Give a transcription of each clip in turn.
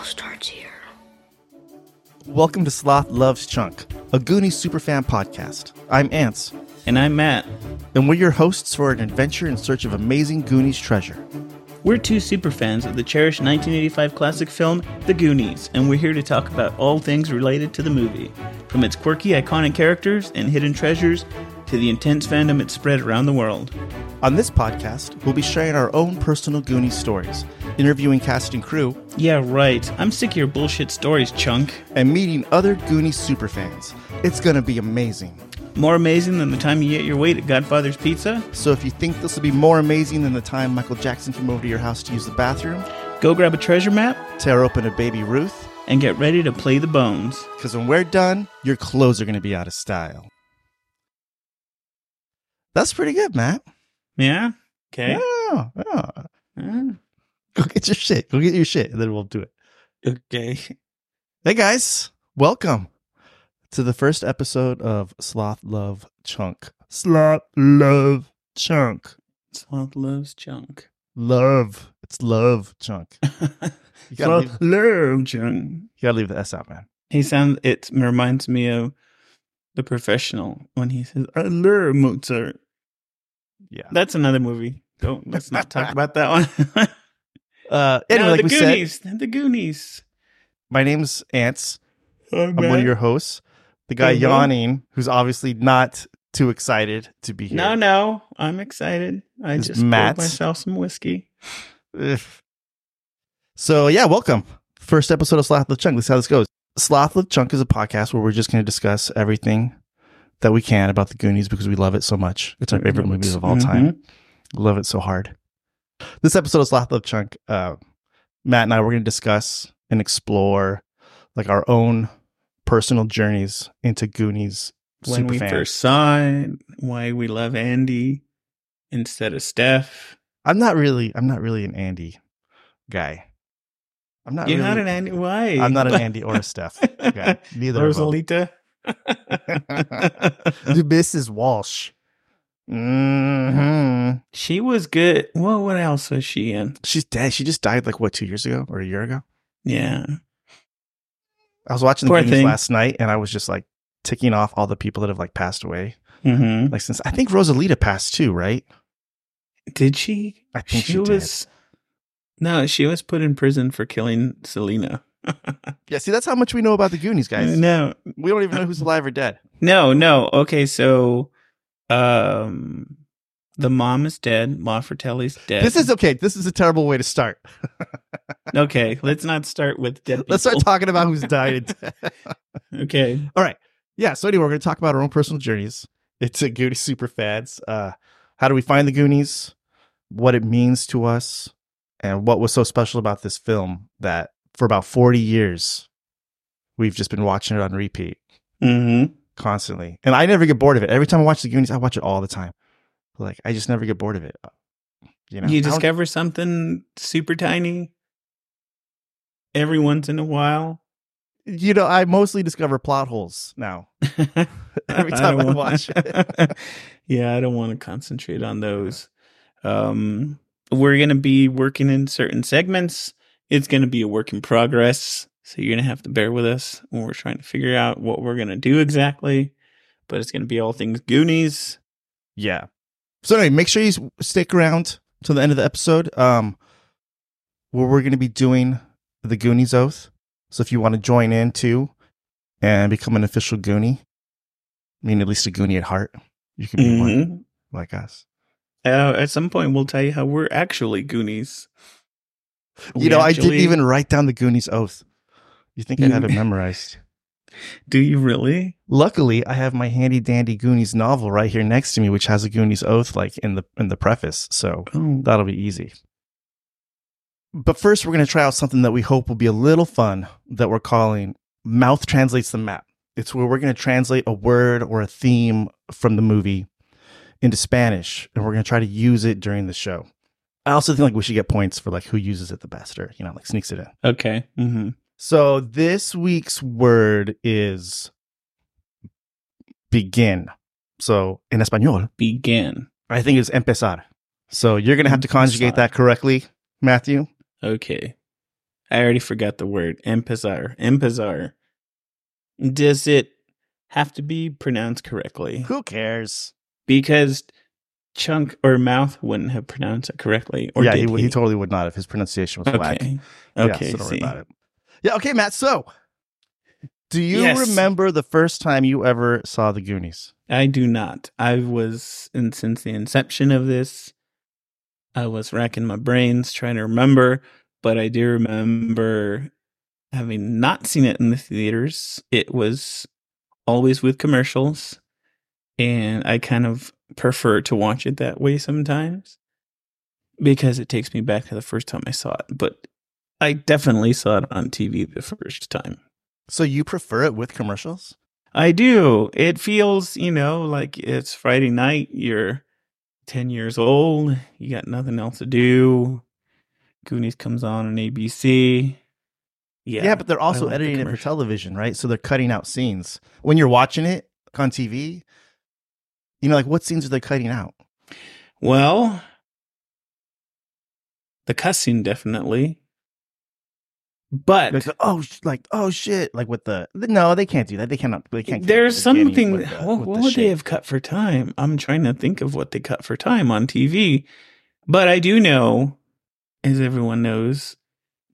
all starts here. Welcome to Sloth Loves Chunk, a Goonies superfan podcast. I'm Ants, And I'm Matt. and we're your hosts for an adventure in search of amazing Goonies treasure. We're two superfans of the cherished 1985 classic film, The Goonies, and we're here to talk about all things related to the movie. From its quirky, iconic characters and hidden treasures to the intense fandom it spread around the world. On this podcast, we'll be sharing our own personal Goonies stories, interviewing cast and crew, Yeah, right. I'm sick of your bullshit stories, chunk. and meeting other Goonies superfans. It's gonna be amazing. More amazing than the time you ate your weight at Godfather's Pizza? So if you think this will be more amazing than the time Michael Jackson came over to your house to use the bathroom, Go grab a treasure map tear open a baby Ruth, and get ready to play the bones. because when we're done, your clothes are gonna be out of style. That's pretty good, Matt. Yeah? Okay. Yeah, yeah. Go get your shit. Go get your shit, and then we'll do it. Okay. Hey guys, welcome to the first episode of Sloth Love Chunk. Sloth Love Chunk. Sloth loves chunk. Love. It's love chunk. You gotta, leave, Sloth love chunk. you gotta leave the S out, man. He sounds. It reminds me of the professional when he says, "I love Mozart." Yeah. That's another movie. Don't let's not talk about that one. Uh, anyway, No, like the we said, Goonies. The Goonies. my name's Ants. I'm I'm one of your hosts. The guy yawning, who's obviously not too excited to be here. No, no, I'm excited. I just Matt- poured myself some whiskey. So yeah, welcome. First episode of Sloth the Chunk. This is how this goes. Sloth Love Chunk is a podcast where we're just going to discuss everything that we can about the Goonies because we love it so much. It's our favorite movies of all time. Love it so hard. This episode of Sloth Love Chunk, uh, Matt and I we're going to discuss and explore like our own personal journeys into Goonies. When we first saw it, why we love Andy instead of Steph. I'm not really, I'm not really an Andy guy. I'm not. You're really, not an Andy. Why? I'm not an Andy or a Steph guy. Neither. Rosalita. Mrs. Walsh. hmm she was good. Well, what else was she in? She's dead. She just died like what two years ago or a year ago. Yeah. I was watching the Poor Goonies thing. last night, and I was just like ticking off all the people that have like passed away. Mm-hmm. Like since I think Rosalita passed too, right? Did she? I think she, was. No, she was put in prison for killing Selena. Yeah, see, that's how much we know about the Goonies, guys. No, We don't even know who's alive or dead. no, no. Okay, so, um, the mom is dead. Ma Fratelli's dead. This is okay. This is a terrible way to start. okay. Let's not start with dead. Let's start talking about who's died. Okay. All right. Yeah. So anyway, we're going to talk about our own personal journeys. It's a Goonies super fads. Uh, how do we find the Goonies? What it means to us, and what was so special about this film that for about forty years we've just been watching it on repeat Mm-hmm. constantly. And I never get bored of it. Every time I watch the Goonies, I watch it all the time. Like I just never get bored of it. You know, You discover something super tiny every once in a while. you know, I mostly discover plot holes now. Every time I don't watch it. yeah, I don't want to concentrate on those. Um, we're going to be working in certain segments. It's going to be a work in progress. So you're going to have to bear with us when we're trying to figure out what we're going to do exactly. But it's going to be all things Goonies. Yeah. So anyway, make sure you stick around till the end of the episode. Um, where we're going to be doing the Goonies oath. So if you want to join in too and become an official Goonie, I mean at least a Goonie at heart, you can be one Mhm. like us. Uh, at some point, we'll tell you how we're actually Goonies. You We know, I didn't even write down the Goonies oath. You think I had it memorized? Do you really? Luckily, I have my handy dandy Goonies novel right here next to me, which has a Goonies oath like in the in the preface. So Oh, That'll be easy. But first, we're going to try out something that we hope will be a little fun that we're calling Mouth Translates the Map. It's where we're going to translate a word or a theme from the movie into Spanish, and we're going to try to use it during the show. I also think like we should get points for like who uses it the best or, you know, like sneaks it in. okay. Mm-hmm. So this week's word is begin. So in Espanol, Begin. I think it's empezar. So you're going to have to conjugate that correctly, Matthew. Okay. I already forgot the word. Empezar. Empezar. Does it have to be pronounced correctly? Who cares? Because Chunk or Mouth wouldn't have pronounced it correctly. Or yeah, he, did he totally would not if his pronunciation was whack. Okay. Yeah, Okay. so don't worry see. about it. Yeah, okay, Matt. So, do you Yes. remember the first time you ever saw the Goonies? I do not. I was in since the inception of this. I was racking my brains trying to remember, but I do remember having not seen it in the theaters. It was always with commercials, and I kind of prefer to watch it that way sometimes because it takes me back to the first time I saw it. But I definitely saw it on TV the first time. So you prefer it with commercials? I do. It feels, you know, like it's Friday night. You're 10 years old. You got nothing else to do. Goonies comes on on ABC. Yeah. Yeah, but they're also like the editing it for television, right? So they're cutting out scenes. When you're watching it on TV, you know, like what scenes are they cutting out? Well, the cussing definitely. But Like, oh, like oh shit, like with the no, they can't do that. They cannot. They can't. there's the something. the- what what the would they have cut for time? I'm trying to think of what they cut for time on TV. But I do know, as everyone knows,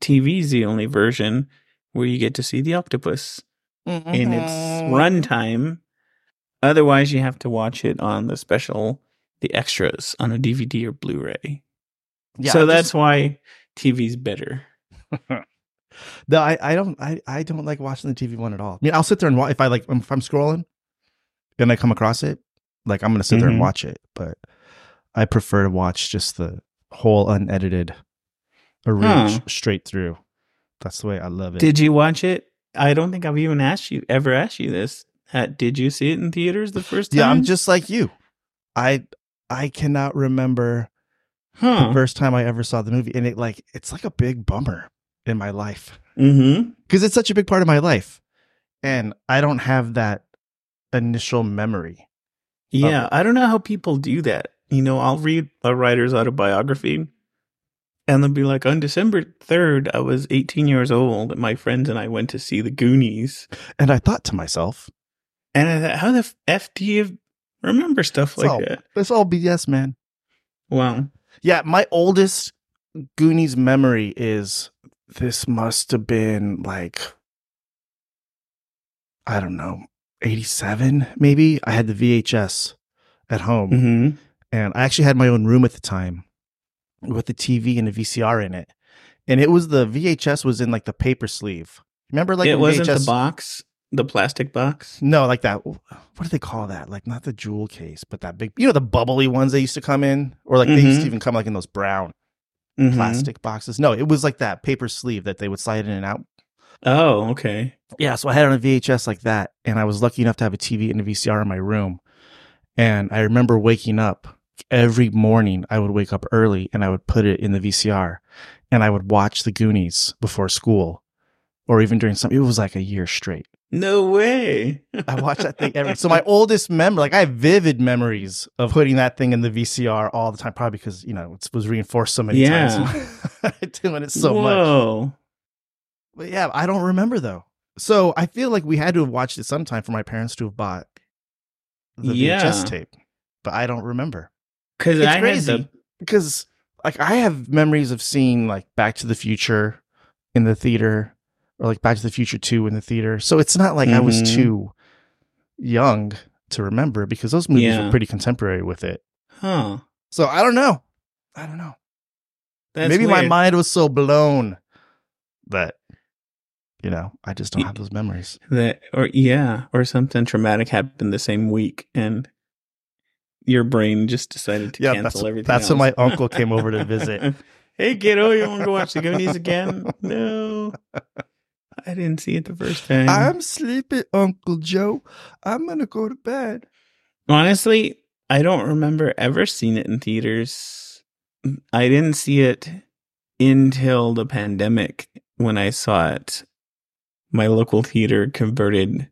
TV is the only version where you get to see the octopus in its Mhm. runtime. Otherwise, you have to watch it on the special, the extras on a DVD or Blu-ray. Yeah, so I that's why TV's better. no. I, I don't. I, I don't like watching the TV one at all. I mean, I'll sit there and watch if I like if I'm scrolling and I come across it, like I'm gonna sit there and Mhm. watch it. But I prefer to watch just the whole unedited, arrange Huh. straight through. That's the way I love it. Did you watch it? I don't think I've even asked you ever asked you this. Ha- Did you see it in theaters the first time? yeah, I'm just like you. I I cannot remember huh. the first time I ever saw the movie, and it like it's like a big bummer in my life Mm-hmm. because it's such a big part of my life, and I don't have that initial memory. Yeah, I don't know how people do that. You know, I'll read a writer's autobiography and they'll be like, on December 3rd, I was 18 years old and my friends and I went to see the Goonies. And I thought to myself, And I thought, how the F do you remember stuff it's like all, that? it's all BS, man. Wow. Yeah, my oldest Goonies memory is this must have been like I don't know, 87 maybe. I had the VHS at home hmm and I actually had my own room at the time with the TV and a VCR in it. And it was the VHS was in like the paper sleeve. Remember like it wasn't VHS the box, the plastic box. No, like that. What do they call that? Like not the jewel case, but that big. You know the bubbly ones they used to come in, or like they used to even come like in those brown Mhm. plastic boxes. No, it was like that paper sleeve that they would slide in and out. Oh, okay. Yeah, so I had it on a VHS like that, and I was lucky enough to have a TV and a VCR in my room. And I remember waking up every morning. I would wake up early and I would put it in the VCR, and I would watch the Goonies before school, or even during some. It was like a year straight. No way. I watch that thing every. So my oldest memory, like I have vivid memories of putting that thing in the VCR all the time, probably because you know it was reinforced so many Yeah. times, doing it so much. Whoa. But yeah, I don't remember though. So I feel like we had to have watched it sometime for my parents to have bought the Yeah. VHS tape, but I don't remember Because It's I crazy. the because like I have memories of seeing like Back to the Future in the theater or like Back to the Future 2 in the theater. So it's not like I was Mhm. too young to remember because those movies Yeah. were pretty contemporary with it. huh. So I don't know. I don't know. That's Maybe my mind was so blown that you know, I just don't have those memories. that or yeah or something traumatic happened the same week and your brain just decided to Yeah, cancel that's- everything that's when my uncle came over to visit. hey kiddo you want to go watch the goonies again no i didn't see it the first time I'm sleepy, Uncle Joe. I'm gonna go to bed. honestly i don't remember ever seeing it in theaters i didn't see it until the pandemic when i saw it my local theater converted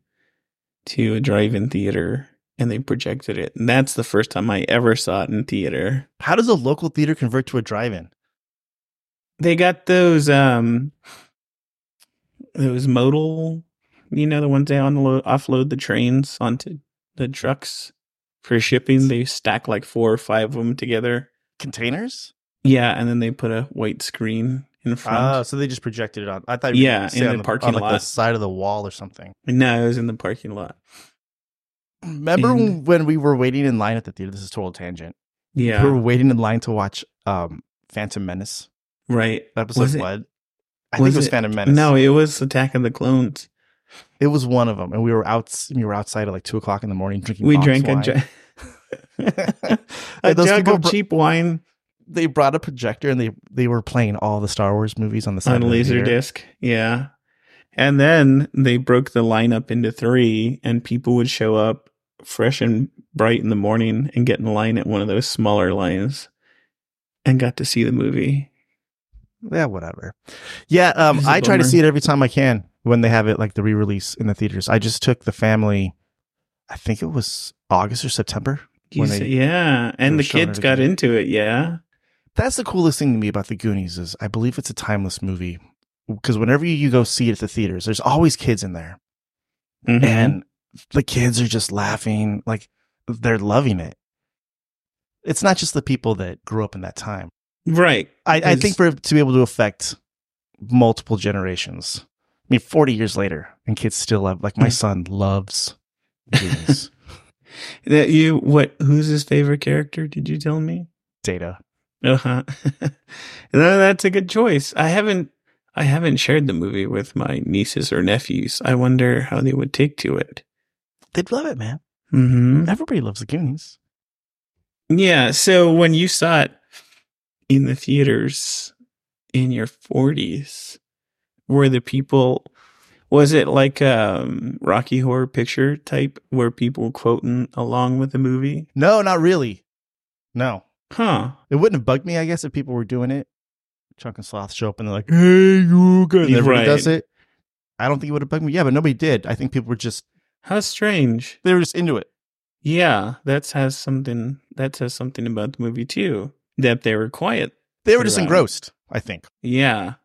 to a drive-in theater and they projected it and that's the first time i ever saw it in theater How does a local theater convert to a drive-in? they got those um those modal, you know, the ones they unload, offload the trains onto the trucks for shipping. They stack like four or five of them together. Containers? Yeah, and then they put a white screen in front. Oh, so they just projected it on. I thought, Yeah, in on the parking on, like, the lot. side of the wall or something. no, it was in the parking lot. Remember And- when we were waiting in line at the theater? This is total tangent. Yeah, We were waiting in line to watch um, Phantom Menace right. episode. Was it- what? I think it was it- Phantom Menace. No, it was Attack of the Clones. it was one of them, and we were out. We were outside at like two o'clock in the morning drinking. We drank a, wine. ju- a And those jug of br- cheap wine they brought a projector and they they were playing all the Star Wars movies on the side on of the laser disc. Yeah. And then they broke the lineup into three, and people would show up fresh and bright in the morning and get in line at one of those smaller lines and got to see the movie. Yeah, whatever. Yeah, um, I try to see it every time I can when they have it like the re-release in the theaters. I just took the family. I think it was August or September. You When say- they- yeah. And the kids got into it. Yeah. That's the coolest thing to me about the Goonies is I believe it's a timeless movie because whenever you go see it at the theaters, there's always kids in there, Mhm. and the kids are just laughing like they're loving it. It's not just the people that grew up in that time. Right. I, I think for to be able to affect multiple generations. I mean, 40 years later, and kids still love, like my Mm. son loves Goonies that you, what, who's his favorite character? Did you tell me? data. Uh-huh. no, that's a good choice. I haven't I haven't shared the movie with my nieces or nephews. I wonder how they would take to it. They'd love it, man. Mm-hmm. Everybody loves the Goonies. Yeah. So when you saw it in the theaters in your forties, were the people was it like um Rocky Horror Picture type where people quoting along with the movie? No, not really. No. Huh. It wouldn't have bugged me, I guess, if people were doing it. Chunk and Sloth show up and they're like, hey, you good. And everybody Right. does it. I don't think it would have bugged me. Yeah, but nobody did. I think people were just, How strange. they were just into it. Yeah, that has something that says something about the movie too. That they were quiet. They were just engrossed, I think. Yeah.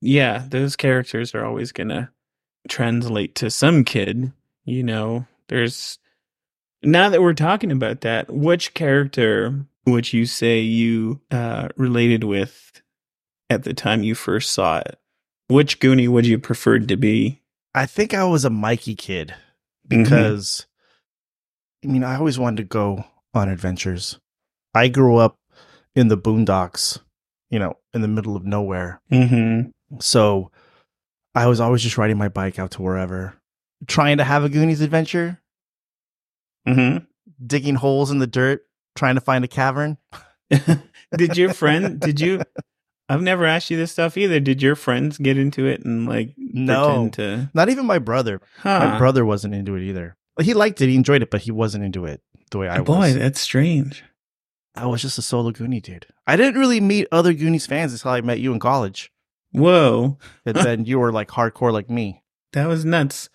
Yeah, those characters are always gonna translate to some kid, you know. There's now that we're talking about that, which character would you say you uh related with at the time you first saw it? Which Goonie would you prefer to be? I think I was a Mikey kid Mm-hmm. because I mean I always wanted to go on adventures. I grew up in the boondocks, you know, in the middle of nowhere. Mm-hmm. So I was always just riding my bike out to wherever, trying to have a Goonies adventure, Mm-hmm. digging holes in the dirt, trying to find a cavern. did your friend did you I've never asked you this stuff either. Did your friends get into it and like No. pretend to Not even my brother. huh. My brother wasn't into it either. He liked it, he enjoyed it, but he wasn't into it the way I Boy, was. Boy, that's strange. I was just a solo Goonie dude. I didn't really meet other Goonies fans until I met you in college. Whoa. And then you were like hardcore like me. That was nuts.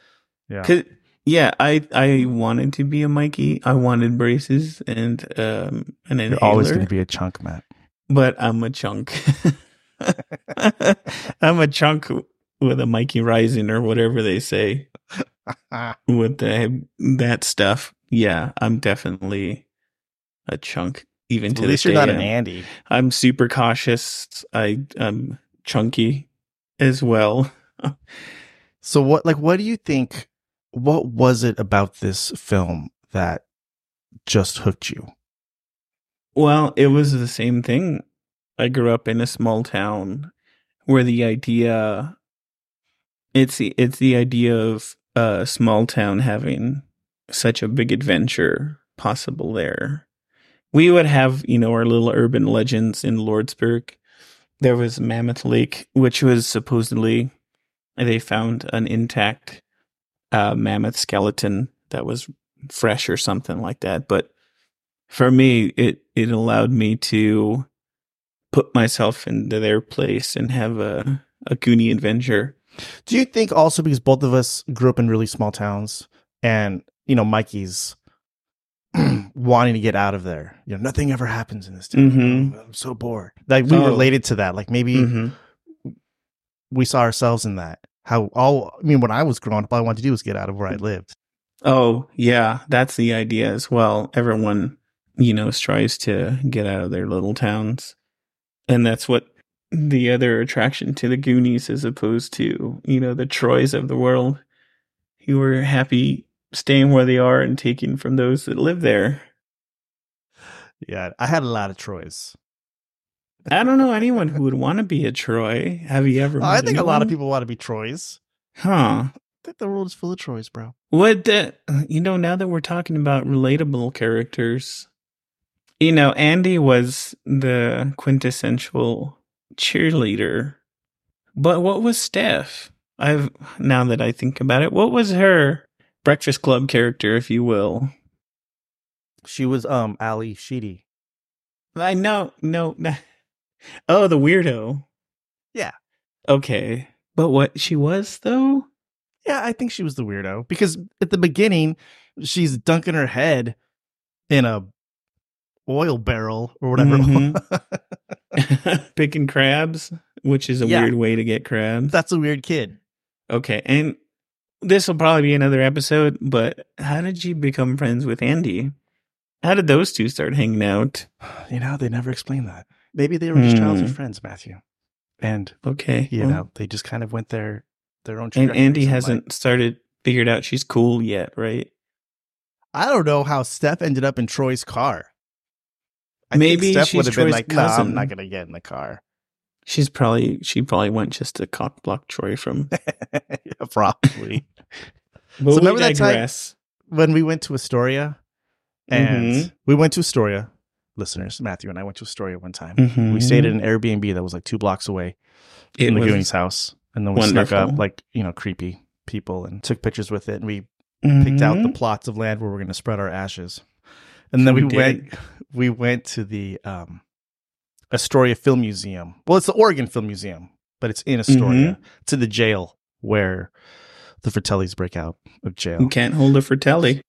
Yeah. 'Cause- yeah, I I wanted to be a Mikey. I wanted braces and um an inhaler, You're always going to be a chunk, Matt. but I'm a chunk. I'm a chunk with a Mikey Rising or whatever they say with the that stuff. Yeah, I'm definitely a chunk. Even At least this you're not day, an I'm- Andy. I'm super cautious. I I'm chunky as well. So what like what do you think what was it about this film that just hooked you? Well, it was the same thing. I grew up in a small town where the idea it's the it's the idea of a small town having such a big adventure possible there. We would have, you know, our little urban legends in Lordsburg. There was Mammoth Lake, which was supposedly they found an intact uh, mammoth skeleton that was fresh or something like that. But for me, it it allowed me to put myself into their place and have a a Goonie adventure. Do you think also because both of us grew up in really small towns and you know Mikey's wanting to get out of there. You know, nothing ever happens in this town. Mhm. I'm so bored. Like we Oh. related to that. Like maybe Mhm. we saw ourselves in that. how all I mean when I was growing up, all I wanted to do was get out of where I lived. Oh, yeah, that's the idea as well. Everyone, you know, strives to get out of their little towns. And that's what the other attraction to the Goonies as opposed to, you know, the Troys of the world who were happy staying where they are and taking from those that live there. Yeah, I had a lot of Troys. I don't know anyone who would want to be a Troy. Have you ever? Oh, I think a lot of people want to be Troys. Huh. I think the world is full of Troys, bro. What the, you know, now that we're talking about relatable characters, you know, Andy was the quintessential cheerleader. But what was Steph? I've now that I think about it, what was her Breakfast Club character, if you will? She was um Ally Sheedy. I know, no, no. Oh, the weirdo. Yeah. Okay. But what she was though? Yeah, I think she was the weirdo because at the beginning she's dunking her head in a oil barrel or whatever. Picking crabs, which is a Yeah. weird way to get crabs. That's a weird kid. Okay, and this will probably be another episode, but how did you become friends with Andy? How did those two start hanging out? You know, they never explained that. Maybe they were just childhood Hmm. friends, Matthew. And Okay, you well, know, they just kind of went their their own. and Andy hasn't started figured out she's cool yet, right? I don't know how Steph ended up in Troy's car. I Maybe think Steph she's would have been like, "No, I'm not gonna get in the car." She's probably she probably went just to cock block Troy from. yeah, probably. We remember that time- when we went to Astoria, and Mhm. we went to Astoria, listeners, Matthew and I went to Astoria one time. Mhm. We stayed at an Airbnb that was like two blocks away It from the was house, and then we snuck up like you know creepy people and took pictures with it, and we picked out the Mhm. plots of land where we're going to spread our ashes, and then We we, went we went to the um, Astoria Film Museum. Well, it's the Oregon Film Museum, but it's in Astoria Mm-hmm. to the jail where the Fratellis break out of jail. You can't hold a Fratelli.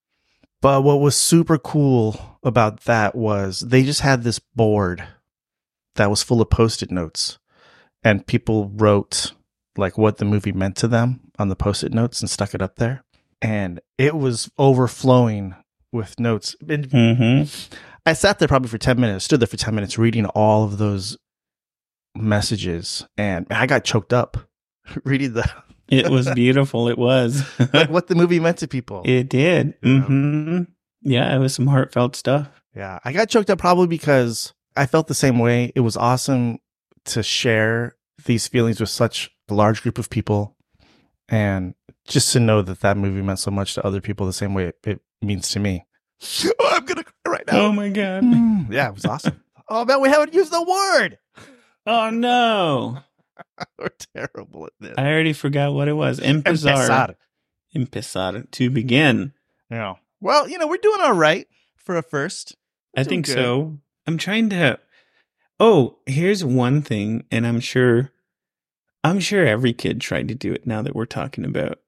But what was super cool about that was they just had this board that was full of post-it notes and people wrote like what the movie meant to them on the post-it notes and stuck it up there and it was overflowing with notes. And Mm-hmm. I sat there probably for 10 minutes, stood there for 10 minutes reading all of those messages and I got choked up reading the It was beautiful. It was. like what the movie meant to people. it did. Yeah. hmm Yeah, it was some heartfelt stuff. Yeah, I got choked up probably because I felt the same way. It was awesome to share these feelings with such a large group of people and just to know that that movie meant so much to other people the same way it, it means to me. Oh, I'm going to cry right now. Oh my god. Mm, yeah, it was awesome. oh, man, we haven't used the word. Oh no. We're terrible at this. I already forgot what it was. Empezar. Empezar. Empezar. To begin. Yeah. Well, you know, we're doing all right for a first. I think good. so. I'm trying to Oh, here's one thing, and I'm sure I'm sure every kid tried to do it now that we're talking about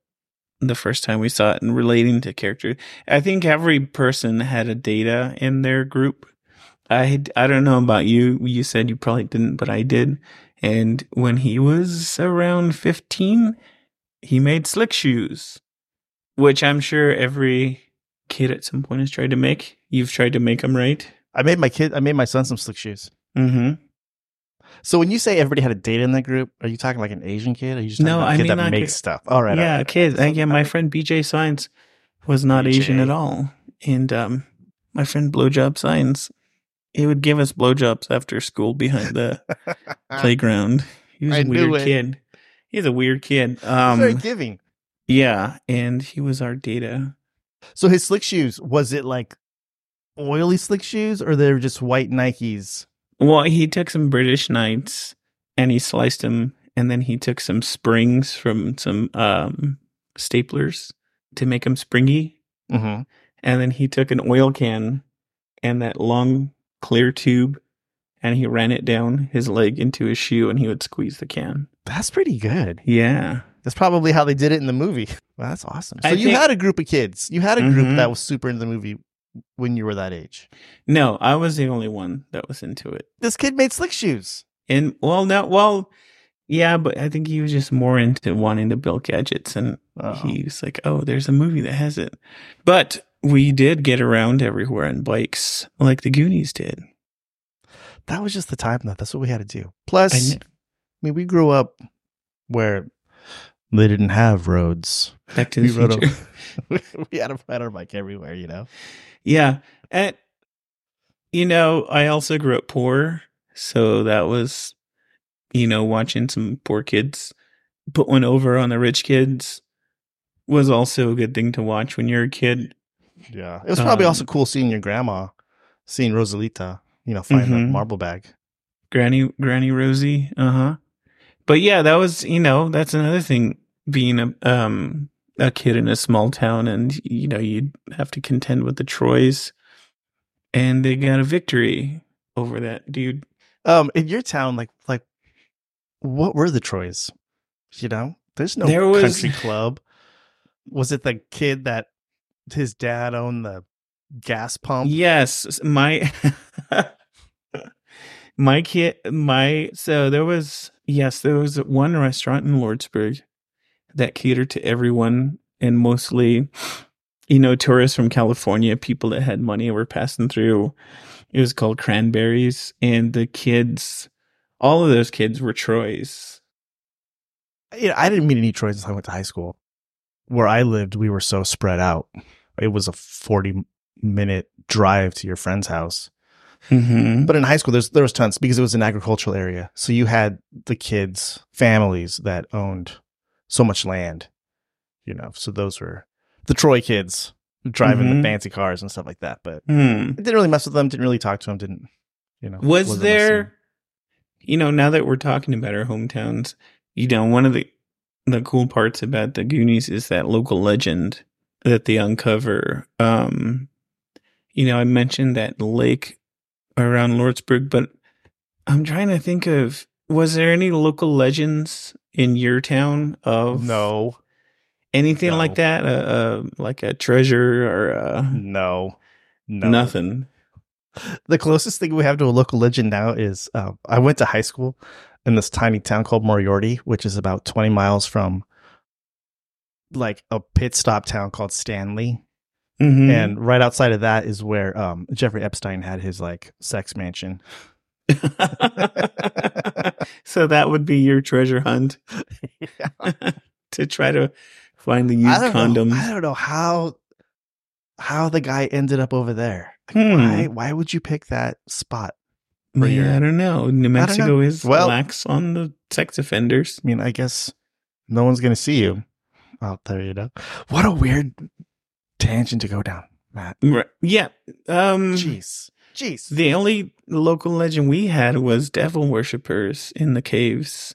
the first time we saw it and relating to character. I think every person had a data in their group. I I don't know about you. You said you probably didn't, but I did. And when he was around 15, he made slick shoes, which I'm sure every kid at some point has tried to make. You've tried to make them, right? I made my kid, I made my son some slick shoes. Mm-hmm. So when you say everybody had a date in the group, are you talking like an Asian kid? Or are you just talking No, I kid mean that makes a- stuff? All right. yeah, right. kids. Yeah, my friend BJ Science was not Asian at all, and um, my friend Blowjob Science, he would give us blowjobs after school behind the playground. He was I a weird kid. He's a weird kid. He's very Um, giving. yeah, and he was our data. So his slick shoes, was it like oily slick shoes or they were just white Nikes? Well, he took some British Knights and he sliced them, and then he took some springs from some um, staplers to make them springy. Mm-hmm. and then he took an oil can and that long clear tube and he ran it down his leg into his shoe and he would squeeze the can. That's pretty good. Yeah. That's probably how they did it in the movie. Well, that's awesome. So I you think- had a group of kids. You had a group Mhm. that was super into the movie when you were that age. No, I was the only one that was into it. This kid made slick shoes. And well, no, well, Yeah, but I think he was just more into wanting to build gadgets and Oh. he was like, "Oh, there's a movie that has it." But we did get around everywhere on bikes like the Goonies did. that was just the time though. That's what we had to do. Plus, I I, mean, we grew up where they didn't have roads. Back to the We future. we had to ride our bike everywhere, you know. Yeah. And, you know, I also grew up poor. So that was, you know, watching some poor kids put one over on the rich kids was also a good thing to watch when you're a kid. Yeah, it was probably Um, also cool seeing your grandma, seeing Rosalita, you know, find the Mhm. marble bag. Granny, Granny Rosie. Uh huh. But yeah, that was, you know, that's another thing being a, um, a kid in a small town and, you know, you'd have to contend with the Troys and they got a victory over that dude. Um, in your town, like, like, what were the Troys? You know, there's no There was- country club. Was it the kid that his dad owned the gas pump? Yes, my my kid my so there was yes, there was one restaurant in Lordsburg that catered to everyone and mostly you know tourists from California, people that had money were passing through. It was called Cranberries and the kids all of those kids were Troy's. You know, I didn't meet any Troys until I went to high school. Where I lived, we were so spread out. It was a forty minute drive to your friend's house. Mm-hmm. But in high school, there's there was tons because it was an agricultural area. So you had the kids, families that owned so much land, you know. So those were the Troy kids driving Mhm. the fancy cars and stuff like that. But Hmm. I didn't really mess with them. Didn't really talk to them. Didn't you know? Was there, listening. you know, now that we're talking about our hometowns, you know, one of the the cool parts about the Goonies is that local legend that they uncover. Um, you know, I mentioned that lake around Lordsburg, but I'm trying to think of was there any local legends in your town of No, anything No. like that, uh, uh, like a treasure or uh, no, no, nothing? The closest thing we have to a local legend now is uh, I went to high school in this tiny town called Moriarty, which is about 20 miles from like a pit stop town called Stanley. Mhm. And right outside of that is where um, Jeffrey Epstein had his like sex mansion. so that would be your treasure hunt to try to find the used don't condoms. know. I don't know how how the guy ended up over there. Like, Hmm. Why why would you pick that spot? Yeah, your- I don't know. New Mexico know. is Well- lax on the sex offenders. I mean, I guess no one's gonna see you out there, you know. What a weird tangent to go down, Matt. Right. Yeah. Um Jeez. Jeez. the only local legend we had was devil worshippers in the caves.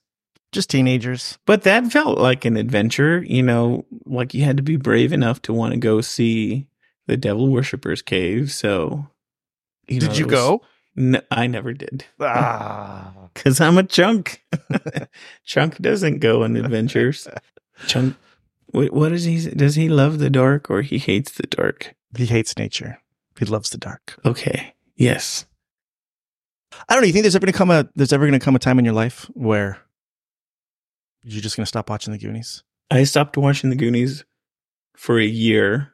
Just teenagers. But that felt like an adventure, you know, like you had to be brave enough to want to go see the devil worshippers cave. So you know, Did you was- go? No, I never did. Ah. Cause I'm a chunk. chunk doesn't go on adventures. Chunk, what, what is he? Does he love the dark or he hates the dark? He hates nature. He loves the dark. Okay. Yes. I don't know. You think there's ever gonna come a there's ever gonna come a time in your life where you're just gonna stop watching the Goonies? I stopped watching the Goonies for a year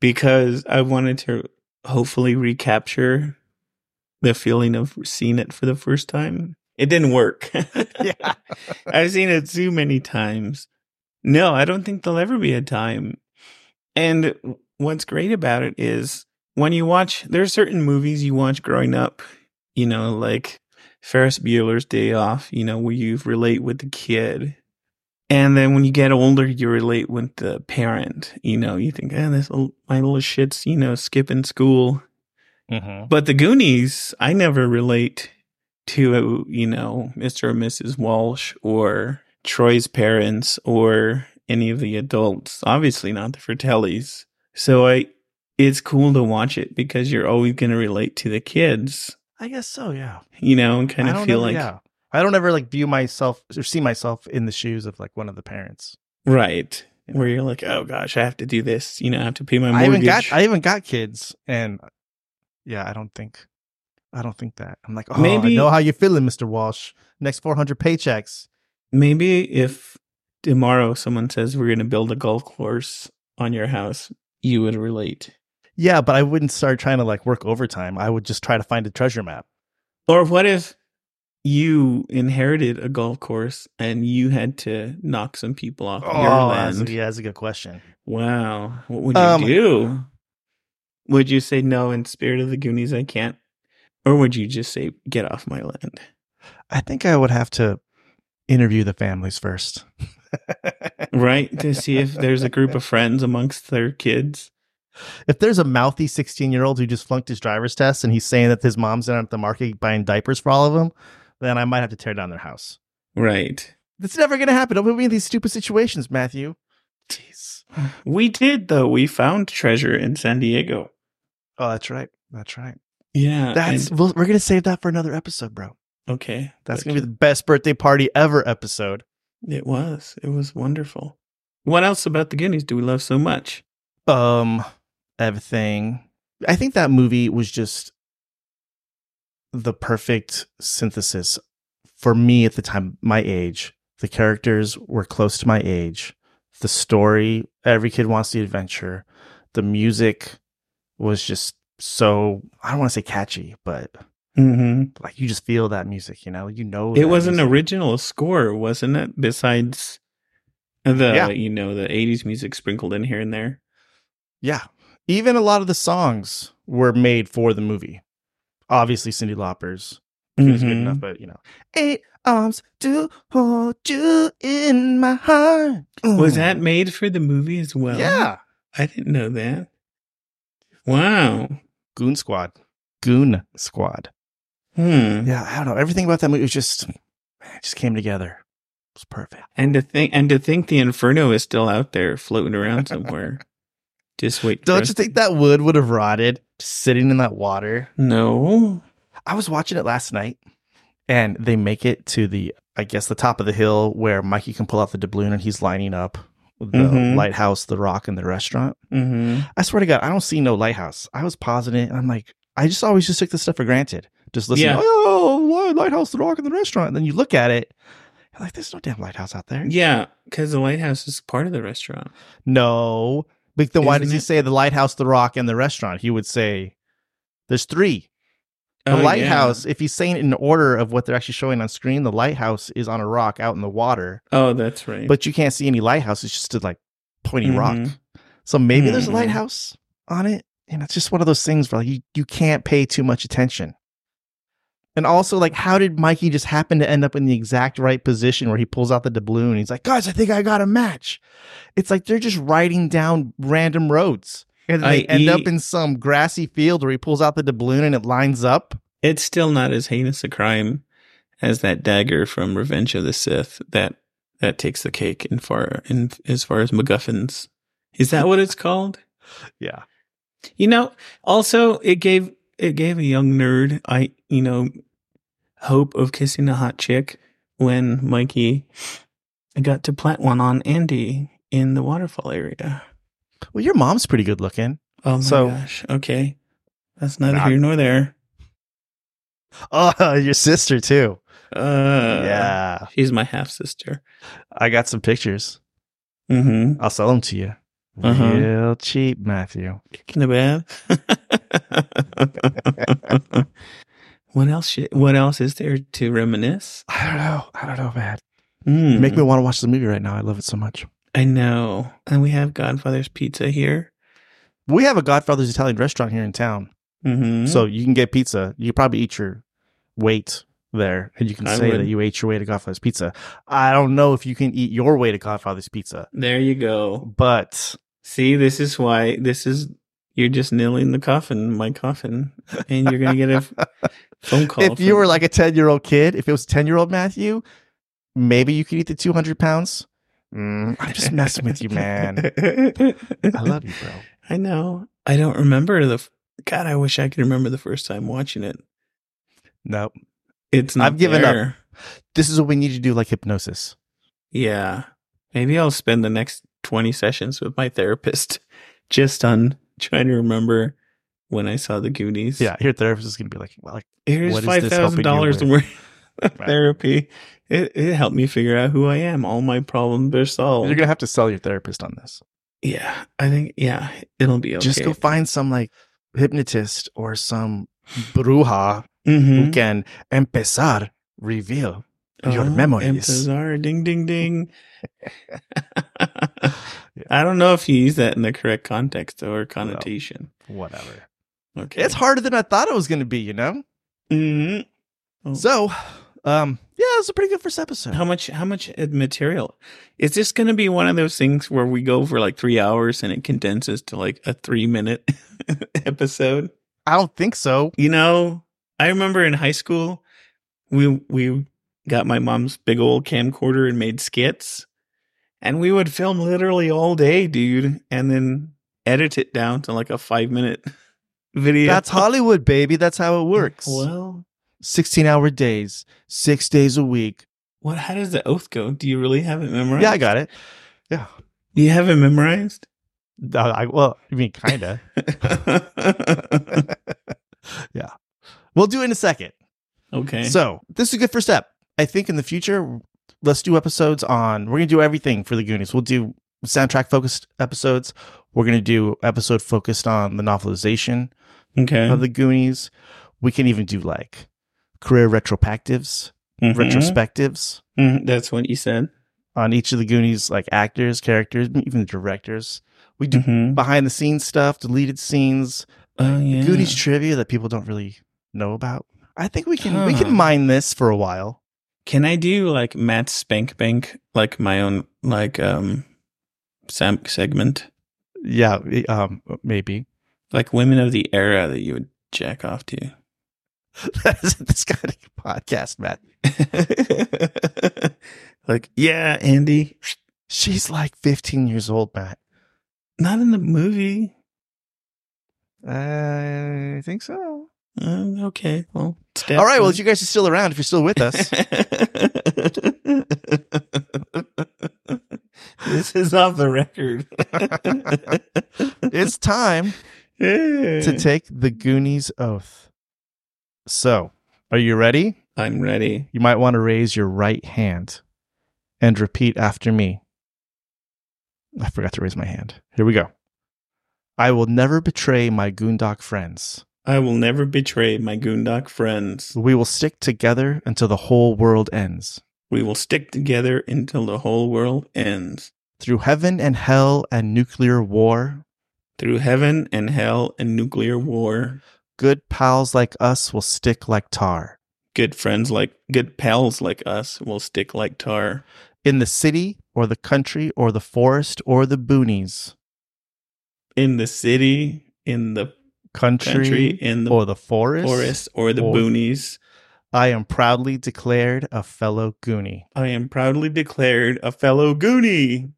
because I wanted to hopefully recapture the feeling of seeing it for the first time. It didn't work. Yeah. I've seen it too many times. No, I don't think there'll ever be a time. And what's great about it is when you watch, there are certain movies you watch growing up, you know, like Ferris Bueller's Day Off, you know, where you relate with the kid. And then when you get older, you relate with the parent. You know, you think, eh, this little, my little shit's, you know, skipping school. Mm-hmm. But the Goonies, I never relate to, you know, Mr. or Mrs. Walsh or Troy's parents or any of the adults. Obviously not the Fratellis. So I, it's cool to watch it because you're always going to relate to the kids, I guess so. Yeah. you know, and kind of feel ever- like, yeah. I don't ever like view myself or see myself in the shoes of like one of the parents. right. Where you're like, oh gosh, I have to do this. You know, I have to pay my I mortgage. even got I even got kids, and yeah, I don't think I don't think that. I'm like, oh, Maybe- I know how you're feeling, Mister Walsh. Next 400 paychecks, Maybe if tomorrow someone says we're going to build a golf course on your house, you would relate. Yeah, but I wouldn't start trying to like work overtime. I would just try to find a treasure map. Or what if you inherited a golf course and you had to knock some people off your Oh, that's, land? yeah, that's a good question. Wow. What would you Um, do? Would you say no in spirit of the Goonies I can't? Or would you just say get off my land? I think I would have to interview the families first. Right? to see if there's a group of friends amongst their kids. If there's a mouthy 16 year old who just flunked his driver's test and he's saying that his mom's down at the market buying diapers for all of them, then I might have to tear down their house. Right. That's never going to happen. Don't put me in these stupid situations, Matthew. Jeez. We did though. We found treasure in San Diego. Oh, that's right. That's right. Yeah. That's and- we'll, we're going to save that for another episode, bro. Okay. That's going to be the best birthday party ever episode. It was. It was wonderful. What else about the Goonies do we love so much? Um, everything. I think that movie was just the perfect synthesis for me at the time, my age. The characters were close to my age. The story, every kid wants the adventure. The music was just so, I don't want to say catchy, but Mm-hmm. like you just feel that music, you know? You know, It was an original score, wasn't it? Besides the Yeah. you know the '80s music sprinkled in here and there. Yeah. Even a lot of the songs were made for the movie. Obviously, Cyndi Lauper's is good enough, but you know, eight arms to hold you in my heart. Was Mm. that made for the movie as well? yeah? I didn't know that. Wow. Goon Squad, Goon Squad. Hmm. Yeah, I don't know. Everything about that movie was just, man, it just came together. It was perfect. And to think, and to think, the Inferno is still out there floating around somewhere. Just wait. Don't you think that wood would have rotted sitting in that water? No. I was watching it last night, and they make it to the, I guess, the top of the hill where Mikey can pull out the doubloon and he's lining up the Mhm. lighthouse, the rock, and the restaurant. Mm-hmm. I swear to God, I don't see no lighthouse. I was pausing it, and I'm like, I just always just took this stuff for granted. Just listen, Yeah. oh, lighthouse, the rock, and the restaurant. And then you look at it, you're like, there's no damn lighthouse out there. Yeah, because the lighthouse is part of the restaurant. No. But then why Isn't does he it? say the lighthouse, the rock, and the restaurant? He would say there's three. The Oh, yeah. lighthouse, if he's saying it in order of what they're actually showing on screen, the lighthouse is on a rock out in the water, Oh, that's right. but you can't see any lighthouse. It's just a like pointy rock. Mhm. So maybe there's a Mhm. lighthouse on it. And it's just one of those things where like you, you can't pay too much attention. And also, like, how did Mikey just happen to end up in the exact right position where he pulls out the doubloon? He's like, guys, I think I got a match. It's like they're just riding down random roads. And they I end up in some grassy field where he pulls out the doubloon and it lines up. it's still not as heinous a crime as that dagger from Revenge of the Sith that that takes the cake in far in as far as MacGuffins. Is that what it's called? Yeah. You know, also it gave it gave a young nerd I you know hope of kissing a hot chick when Mikey got to plant one on Andy in the waterfall area. Well, your mom's pretty good looking. Oh my So- gosh. Okay. That's neither Not- here nor there. Oh, your sister, too. Uh yeah. She's my half sister. I got some pictures. Mm-hmm. I'll sell them to you. Uh-huh. Real cheap, Matthew. Kicking the bed. what else? Should, what else is there to reminisce? I don't know. I don't know, man. Mm, You make me want to watch the movie right now. I love it so much. I know. And we have Godfather's Pizza here. We have a Godfather's Italian restaurant here in town, Mm-hmm. so you can get pizza. You probably eat your weight there, and you can I say would. that you ate your way to Godfather's Pizza. I don't know if you can eat your way to Godfather's Pizza, there you go. but See, this is why this is. You're just nailing the coffin, my coffin, and you're gonna get a phone call. if you were like a ten year old kid, if it was ten year old Matthew, maybe you could eat the two hundred pounds. Mm, I'm just messing with you, man. I love you, bro. I know. I don't remember the. f- God, I wish I could remember the first time watching it. Nope. It's not. I've given up. This is what we need to do, like hypnosis. Yeah. Maybe I'll spend the next 20 sessions with my therapist just on trying to remember when I saw the Goonies. Yeah, your therapist is gonna be like, well, like Here's What is this helping you $5,000 worth of therapy. It, it helped me figure out who I am. All my problems are solved. You're gonna have to sell your therapist on this. yeah, I think yeah, it'll be okay. Just go find some like hypnotist or some bruja Mhm. who can empezar reveal your Oh, memories. Empezar, ding, ding, ding. I don't know if you use that in the correct context or connotation. Whatever. Okay. It's harder than I thought it was gonna be. You know. Mhm. Oh. So, um, yeah, it was a pretty good first episode. How much? How much uh, material? Is this going to be one of those things where we go for like three hours and it condenses to like a three minute episode? I don't think so. You know, I remember in high school, we we got my mom's big old camcorder and made skits, and we would film literally all day, dude, and then edit it down to like a five minute video. That's Hollywood, baby. That's how it works. Well, 16 hour days, six days a week. what? How does the oath go? Do you really have it memorized? Yeah, I got it. Yeah. You have it memorized? Uh, I, well, I mean, kind of. yeah. We'll do it in a second. okay. So, this is a good first step. I think in the future, let's do episodes on, we're going to do everything for the Goonies. We'll do soundtrack focused episodes. We're going to do episode focused on the novelization okay. of the Goonies. We can even do like career retrospectives, Mhm. retrospectives Mhm. That's what you said. on each of the Goonies, like actors, characters, even the directors. We do Mhm. behind the scenes stuff, deleted scenes, Oh yeah. Goonies trivia that people don't really know about. I think we can we can mine this for a while. Can I do like Matt Spank Bank, like my own like um sam- segment, Yeah, um, maybe. like women of the era that you would jack off to? That isn't this kind of podcast, Matt. like, yeah, Andy, She's like 15 years old, Matt. not in the movie. I think so. Um, okay, well, stay. All right. Well, if you guys are still around, if you're still with us, this is off the record. it's time to take the Goonies oath. So, are you ready? I'm ready. You might want to raise your right hand and repeat after me. I forgot to raise my hand. Here we go. I will never betray my Goondock friends. I will never betray my Goondock friends. We will stick together until the whole world ends. We will stick together until the whole world ends. Through heaven and hell and nuclear war, Through heaven and hell and nuclear war, good pals like us will stick like tar. good friends like good pals like us will stick like tar. In the city or the country or the forest or the boonies, In the city, in the country, country, in the or the forest, forest, or the or- boonies, I am proudly declared a fellow Goonie. I am proudly declared a fellow Goonie.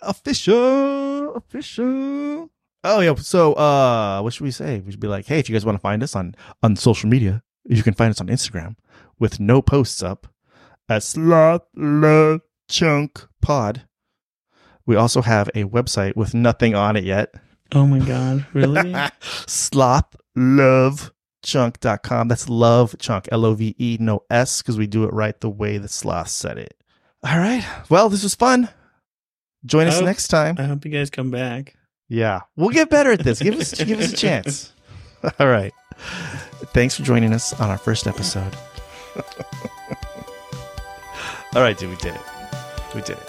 Official, official. Oh yeah. So, uh, what should we say? We should be like, hey, if you guys want to find us on on social media, you can find us on Instagram with no posts up at Sloth Love Chunk Pod. We also have a website with nothing on it yet. Oh my god, really? Slothlovechunk.com. That's love chunk, L O V E, no S, because we do it right the way the sloth said it. All right. Well, this was fun. Join us Oh. next time. I hope you guys come back. Yeah, we'll get better at this. Give us give us a chance. All right. Thanks for joining us on our first episode. All right, dude, we did it. We did it.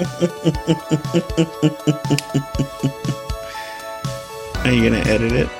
Are you gonna edit it?